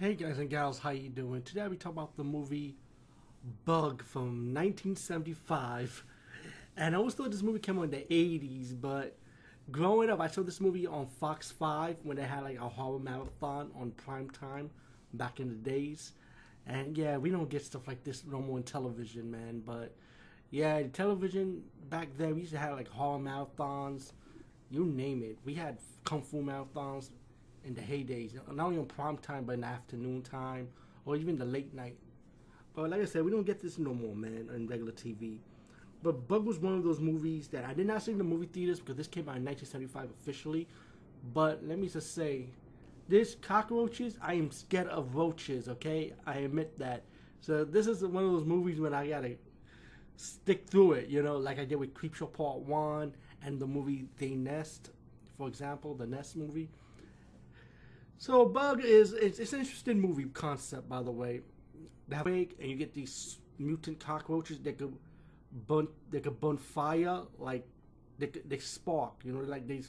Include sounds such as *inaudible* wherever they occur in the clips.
Hey guys and gals, how you doing? Today we talk about the movie Bug from 1975. And I always thought this movie came out in the 80s, but growing up, I saw this movie on Fox 5 when they had like a horror marathon on prime time back in the days. And yeah, we don't get stuff like this no more in television, man. But yeah, television back then, we used to have like horror marathons, you name it. We had kung fu marathons in the heydays, not only on prime time, but in the afternoon time, or even the late night. But like I said, we don't get this no more, man, on regular TV. But Bug was one of those movies that I did not see in the movie theaters because this came out in 1975 officially. But let me just say, this cockroaches, I am scared of roaches. Okay, I admit that. So this is one of those movies when I gotta stick through it. You know, like I did with Creepshow Part One and the movie The Nest, for example, the Nest movie. So Bug is it's, it's an interesting movie concept, by the way. They have and you get these mutant cockroaches that could burn they could burn fire like they they spark. You know, like they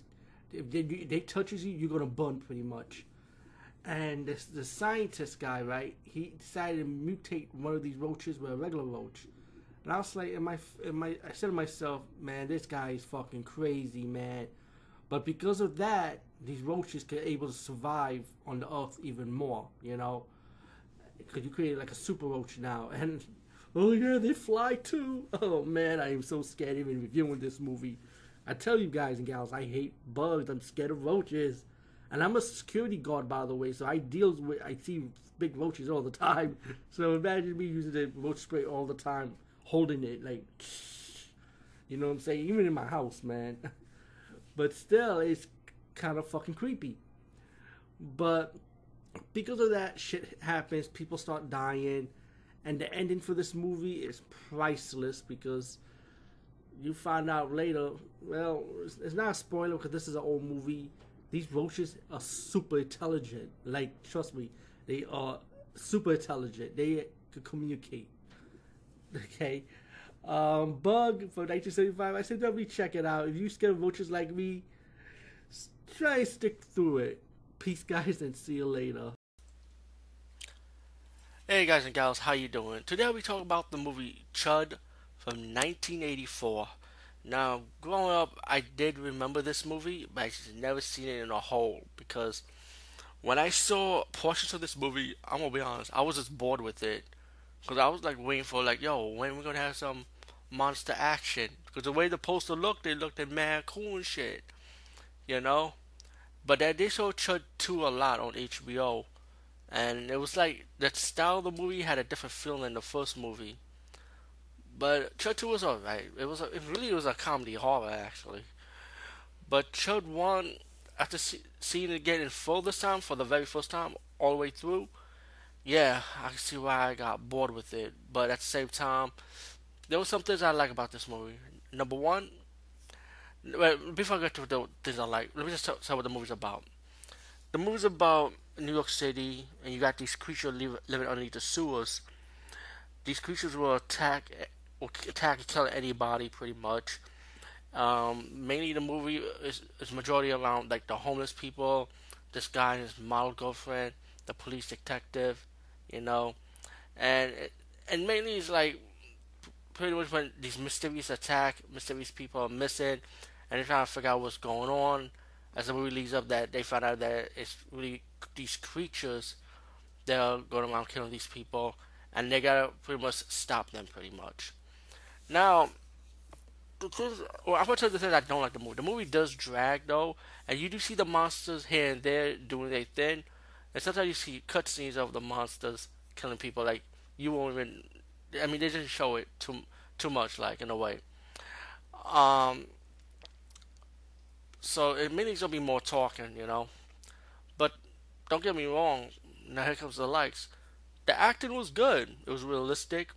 if they, they touches you, you're gonna burn pretty much. And this the scientist guy, right? He decided to mutate one of these roaches with a regular roach. And I was like, am I, am I, I said to myself, man, this guy is fucking crazy, man. But because of that, these roaches can able to survive on the earth even more, you know? Because you create like a super roach now. *laughs* And, oh yeah, they fly too. Oh man, I am so scared even reviewing this movie. I tell you guys and gals, I hate bugs. I'm scared of roaches. And I'm a security guard, by the way, so I deal with, I see big roaches all the *laughs* time. So imagine me using the roach spray all the time holding it like *sniffs* you know what I'm saying? Even in my house, man. *laughs* But still it's kind of fucking creepy. But because of that shit happens, people start dying and the ending for this movie is priceless because you find out later, well, it's not a spoiler because this is an old movie. These roaches are super intelligent. Like, trust me, they are super intelligent. They could communicate. *laughs* Okay. Um, Bug from 1975. I said definitely check it out. If you scared of roaches like me, try and stick through it. Peace, guys, and see you later. Hey guys and gals, how you doing? Today we talk about the movie Chud from 1984. Now, growing up, I did remember this movie, but I just never seen it in a whole because when I saw portions of this movie, I'm gonna be honest, I was just bored with it. Because I was like waiting for like, yo, when we gonna have some monster action? Because the way the poster looked, they looked at mad cool and shit, you know. But that they showed Chud 2 a lot on HBO, and it was like the style of the movie had a different feel than the first movie. But Chud 2 was alright. It was a, it really was a comedy horror actually. But Chud 1, after see, seeing it again in full this time for the very first time, all the way through, yeah, I can see why I got bored with it. But at the same time, there were some things I like about this movie. Number one, well, before I get to the things I like, let me just tell, tell what the movie's about. The movie's about New York City, and you got these creatures live, living underneath the sewers. These creatures will attack, will attack and kill anybody, pretty much. Um, mainly, the movie is, is majority around like the homeless people, this guy and his model girlfriend, the police detective, you know, and and mainly it's like pretty much when these mysterious attack, mysterious people are missing, and they're trying to figure out what's going on. As the movie leads up, that they find out that it's really these creatures that are going around killing these people, and they gotta pretty much stop them, pretty much. Now, well, I'm gonna tell you the things I don't like the movie. The movie does drag though, and you do see the monsters here and there doing their thing, and sometimes you see cutscenes of the monsters killing people. Like you won't even. I mean, they just show it too too much, like in a way. Um. So it means there'll be more talking, you know. But don't get me wrong. Now here comes the likes. The acting was good. It was realistic.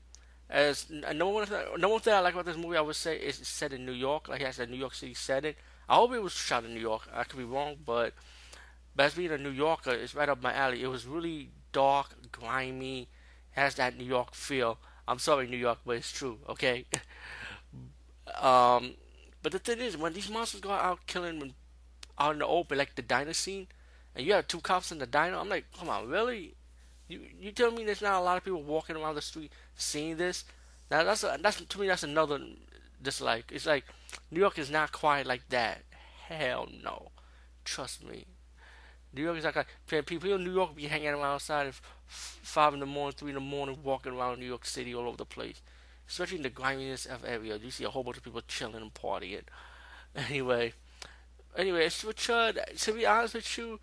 As no one, no one thing I like about this movie, I would say, is it's set in New York. Like has a New York City setting. I hope it was shot in New York. I could be wrong, but but being a New Yorker, it's right up my alley. It was really dark, grimy, has that New York feel. I'm sorry, New York, but it's true, okay? *laughs* um, but the thing is, when these monsters go out killing out in the open, like the diner scene, and you have two cops in the diner, I'm like, come on, really? You you tell me there's not a lot of people walking around the street seeing this? Now that's a, that's to me that's another dislike. It's like New York is not quite like that. Hell no, trust me. New York is like a, people in New York be hanging around outside at five in the morning, three in the morning, walking around New York City all over the place. Especially in the griminess of area, you see a whole bunch of people chilling and partying. *laughs* Anyway, anyway, it's Chud. To be honest with you,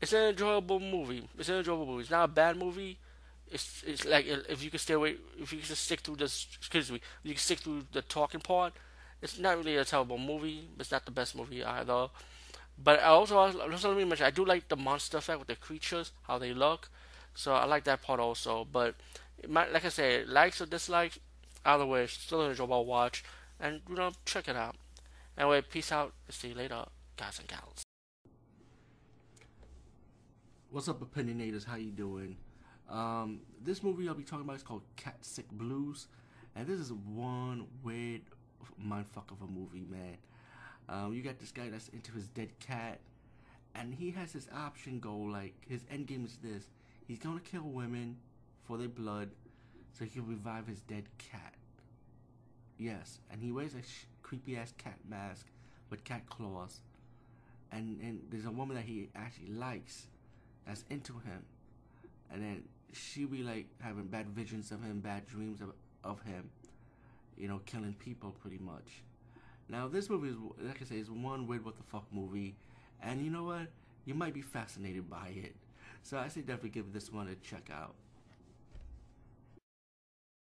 it's an enjoyable movie. It's an enjoyable movie. It's not a bad movie. It's it's like uh, if you can stay away, if you can just stick through this, excuse me, you can stick through the talking part. It's not really a terrible movie. It's not the best movie either. But I also, also let me mention, I do like the monster effect with the creatures, how they look. So I like that part also. But like I said, likes or dislikes, either way, still an enjoyable watch. And you know, check it out. Anyway, peace out. See you later, guys and gals. What's up, opinionators? How you doing? Um, this movie I'll be talking about is called Cat Sick Blues, and this is one weird mindfuck of a movie, man. Um, you got this guy that's into his dead cat, and he has his option goal. Like his end game is this: he's gonna kill women for their blood, so he can revive his dead cat. Yes, and he wears a sh- creepy ass cat mask with cat claws, and and there's a woman that he actually likes that's into him, and then she be like having bad visions of him, bad dreams of, of him, you know, killing people pretty much. Now this movie is like I say, is one weird what the fuck movie, and you know what? You might be fascinated by it. So I say definitely give this one a check out.